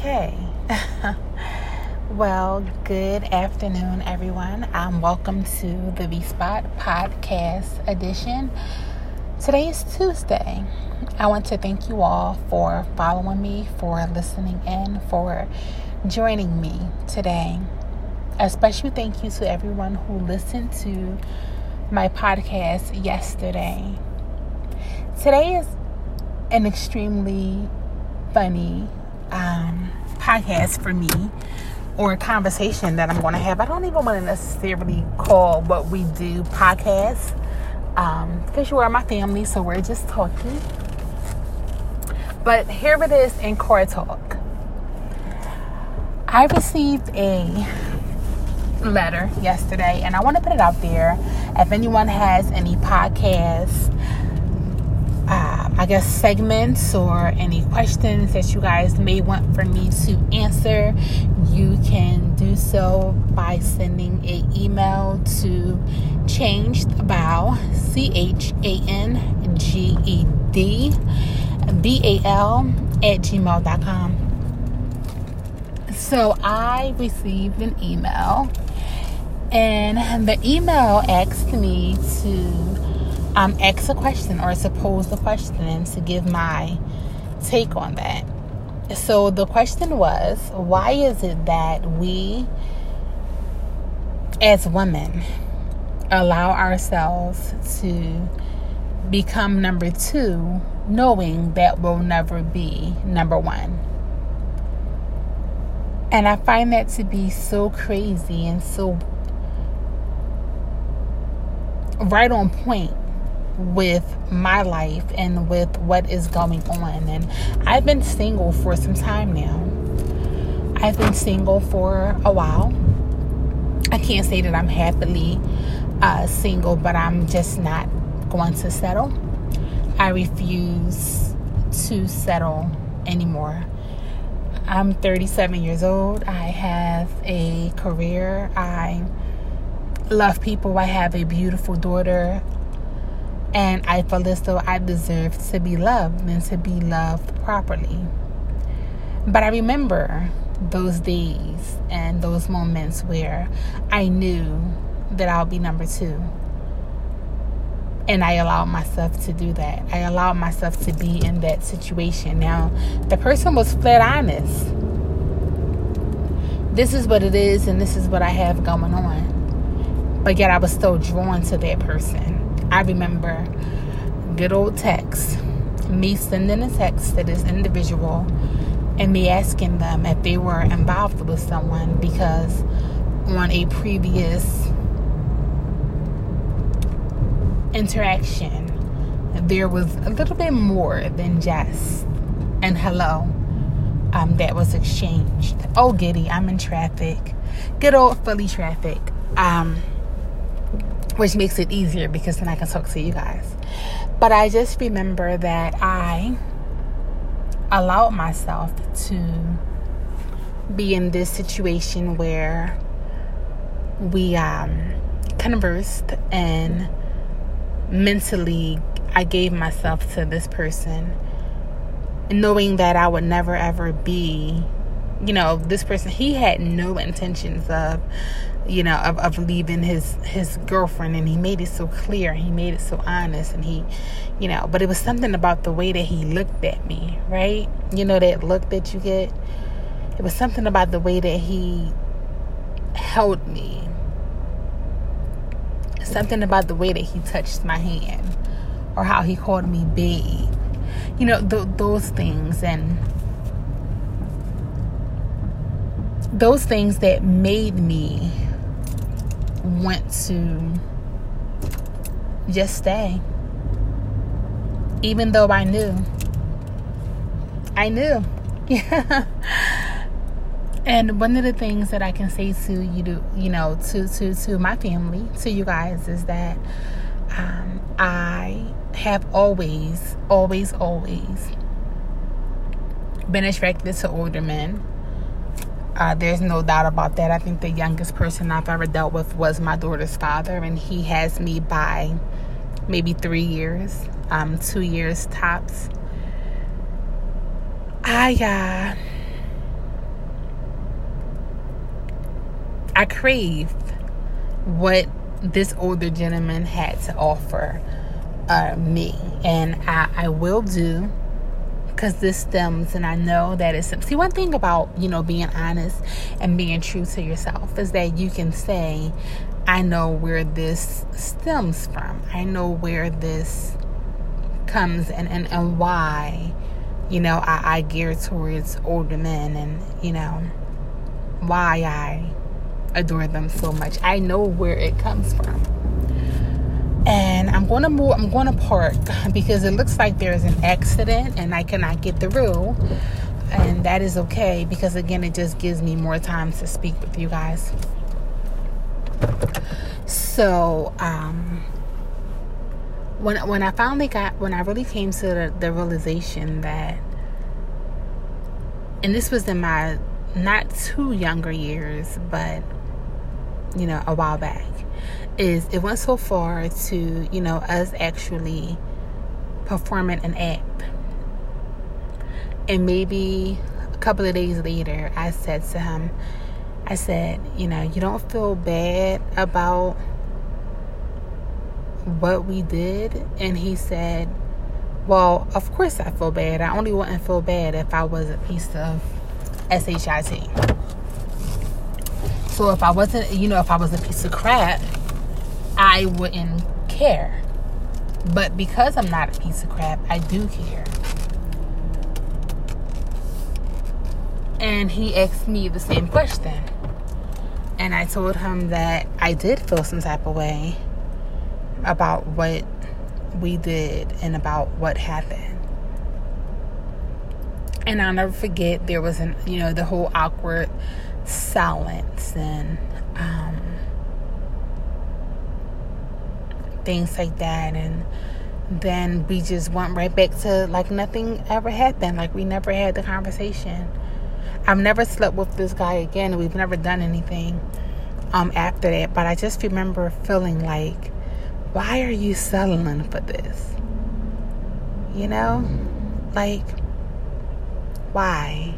Okay. well, good afternoon, everyone. Um, welcome to the V Spot Podcast Edition. Today is Tuesday. I want to thank you all for following me, for listening in, for joining me today. A special thank you to everyone who listened to my podcast yesterday. Today is an extremely funny um, podcast for me or a conversation that I'm going to have. I don't even want to necessarily call what we do podcast because um, you are my family, so we're just talking. But here it is in Core Talk. I received a letter yesterday, and I want to put it out there. If anyone has any podcasts I guess, segments or any questions that you guys may want for me to answer, you can do so by sending an email to changed bow, C H A N G E D B A L at gmail.com. So I received an email, and the email asked me to um, ask a question or suppose a question and to give my take on that. So the question was why is it that we as women allow ourselves to become number two, knowing that we'll never be number one? And I find that to be so crazy and so right on point with my life and with what is going on. And I've been single for some time now. I've been single for a while. I can't say that I'm happily uh, single, but I'm just not going to settle. I refuse to settle anymore. I'm 37 years old. I have a career. I love people. I have a beautiful daughter. And I felt as though I deserved to be loved and to be loved properly. But I remember those days and those moments where I knew that I'll be number two. And I allowed myself to do that. I allowed myself to be in that situation. Now, the person was flat honest. This is what it is, and this is what I have going on. But yet, I was still drawn to that person. I remember good old text, me sending a text to this individual and me asking them if they were involved with someone because on a previous interaction, there was a little bit more than just and hello um, that was exchanged. Oh, giddy, I'm in traffic. Good old Philly traffic. Um, which makes it easier because then I can talk to you guys. But I just remember that I allowed myself to be in this situation where we um, conversed and mentally I gave myself to this person knowing that I would never ever be you know this person he had no intentions of you know of, of leaving his his girlfriend and he made it so clear he made it so honest and he you know but it was something about the way that he looked at me right? You know that look that you get? It was something about the way that he held me. Something about the way that he touched my hand or how he called me babe. You know th- those things and those things that made me want to just stay. Even though I knew. I knew. Yeah. and one of the things that I can say to you to you know, to to to my family, to you guys is that um, I have always, always, always been attracted to older men. Uh, there's no doubt about that. I think the youngest person I've ever dealt with was my daughter's father, and he has me by maybe three years, um, two years tops. I uh, I craved what this older gentleman had to offer uh, me, and I, I will do because this stems and I know that it's see one thing about you know being honest and being true to yourself is that you can say I know where this stems from. I know where this comes and and, and why you know I, I gear towards older men and you know why I adore them so much. I know where it comes from and I'm going to move. I'm going to park because it looks like there's an accident and I cannot get through, and that is okay because again, it just gives me more time to speak with you guys. So, um, when when I finally got when I really came to the, the realization that, and this was in my not too younger years, but you know, a while back is it went so far to, you know, us actually performing an act. And maybe a couple of days later, I said to him, I said, you know, you don't feel bad about what we did? And he said, well, of course I feel bad. I only wouldn't feel bad if I was a piece of SHIT. So if I wasn't, you know, if I was a piece of crap, I wouldn't care. But because I'm not a piece of crap, I do care. And he asked me the same question. And I told him that I did feel some type of way about what we did and about what happened. And I'll never forget there was an you know, the whole awkward silence and um things like that. And then we just went right back to like nothing ever happened. Like we never had the conversation. I've never slept with this guy again. We've never done anything um after that. But i just remember feeling like why are you settling for this? You know? Like why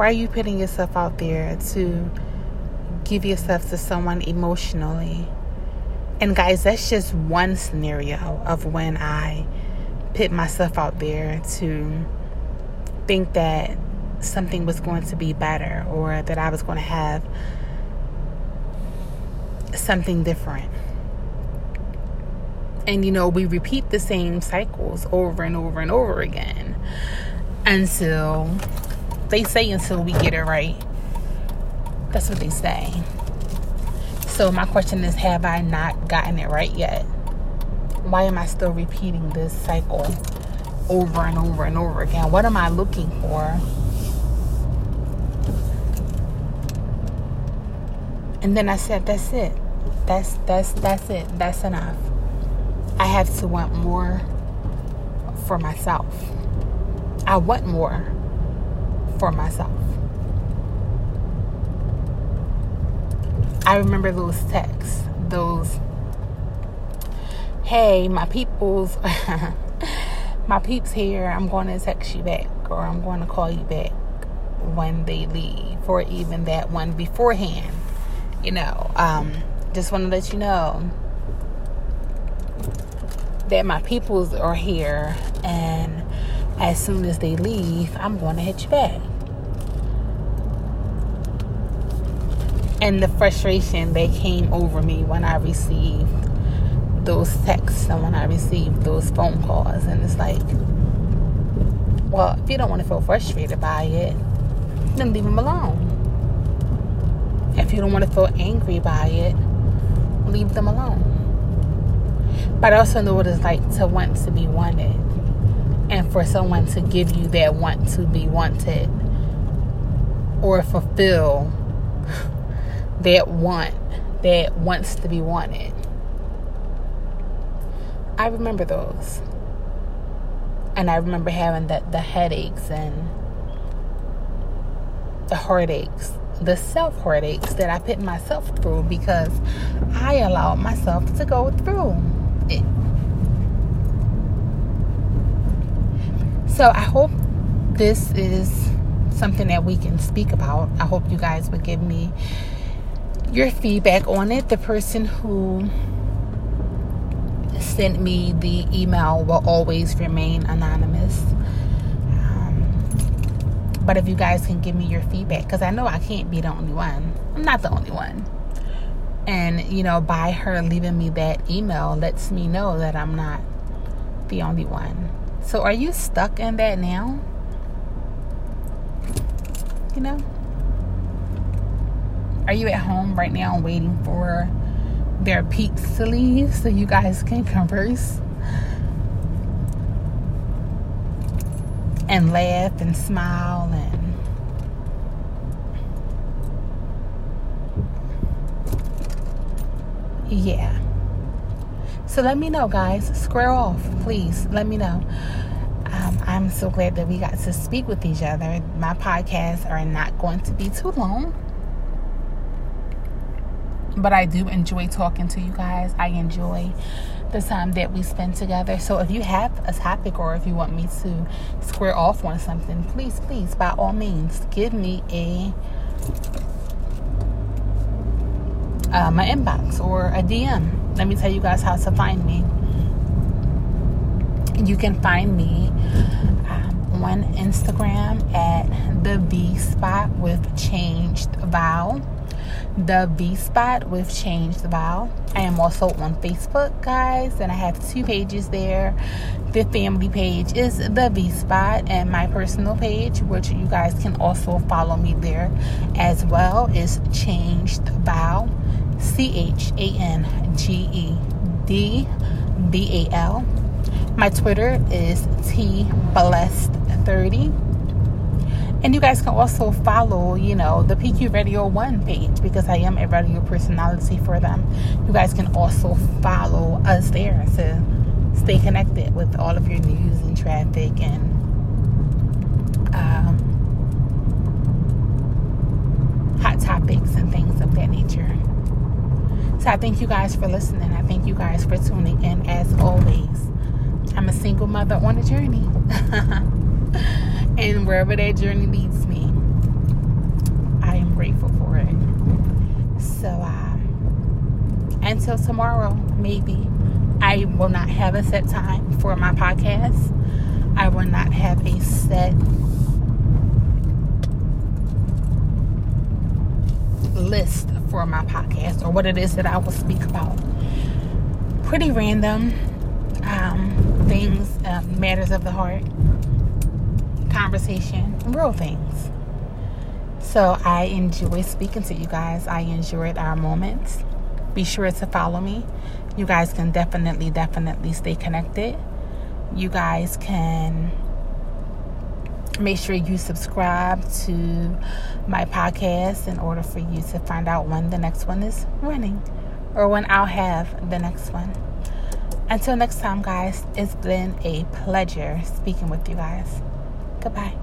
why are you putting yourself out there to give yourself to someone emotionally and guys, that's just one scenario of when I put myself out there to think that something was going to be better or that I was going to have something different. And you know, we repeat the same cycles over and over and over again until they say until we get it right. That's what they say. So my question is have I not gotten it right yet? Why am I still repeating this cycle over and over and over again? What am I looking for? And then I said, that's it. That's that's that's it. That's enough. I have to want more for myself. I want more for myself. I remember those texts, those, hey, my people's, my peeps here, I'm going to text you back or I'm going to call you back when they leave, or even that one beforehand. You know, um, just want to let you know that my peoples are here, and as soon as they leave, I'm going to hit you back. And the frustration that came over me when I received those texts and when I received those phone calls. And it's like, well, if you don't want to feel frustrated by it, then leave them alone. If you don't want to feel angry by it, leave them alone. But I also know what it's like to want to be wanted and for someone to give you that want to be wanted or fulfill that want, that wants to be wanted. I remember those. And I remember having the, the headaches and the heartaches, the self heartaches that I put myself through because I allowed myself to go through it. So I hope this is something that we can speak about. I hope you guys would give me your feedback on it. The person who sent me the email will always remain anonymous. Um, but if you guys can give me your feedback, because I know I can't be the only one. I'm not the only one. And, you know, by her leaving me that email lets me know that I'm not the only one. So are you stuck in that now? You know? Are you at home right now waiting for their peeps to leave so you guys can converse? And laugh and smile and yeah. So let me know guys. Square off please. Let me know. Um, i'm so glad that we got to speak with each other. My podcasts are not going to be too long but I do enjoy talking to you guys. I enjoy the time that we spend together. So if you have a topic or if you want me to square off on something, please, please, by all means, give me a uh, my inbox or a DM. Let me tell you guys how to find me. You can find me um, on Instagram at the V Spot with Changed Vow the V Spot with Changed Vow. I am also on Facebook, guys, and I have two pages there. The family page is the V Spot, and my personal page, which you guys can also follow me there as well, is Changed Vow. C H A N G E D B A L. My Twitter is T Blessed 30 and you guys can also follow, you know, the PQ Radio 1 page because I am a radio personality for them. You guys can also follow us there to stay connected with all of your news and traffic and um, hot topics and things of that nature. So I thank you guys for listening. I thank you guys for tuning in as always. I'm a single mother on a journey. and wherever that journey leads me, I am grateful for it. So, uh, until tomorrow, maybe I will not have a set time for my podcast. I will not have a set list for my podcast or what it is that I will speak about. Pretty random um, things, uh, matters of the heart conversation, real things. So I enjoy speaking to you guys. I enjoyed our moments. Be sure to follow me. You guys can definitely, definitely stay connected. You guys can make sure you subscribe to my podcast in order for you to find out when the next one is running or when I'll have the next one. Until next time, guys, it's been a pleasure speaking with you guys. Goodbye.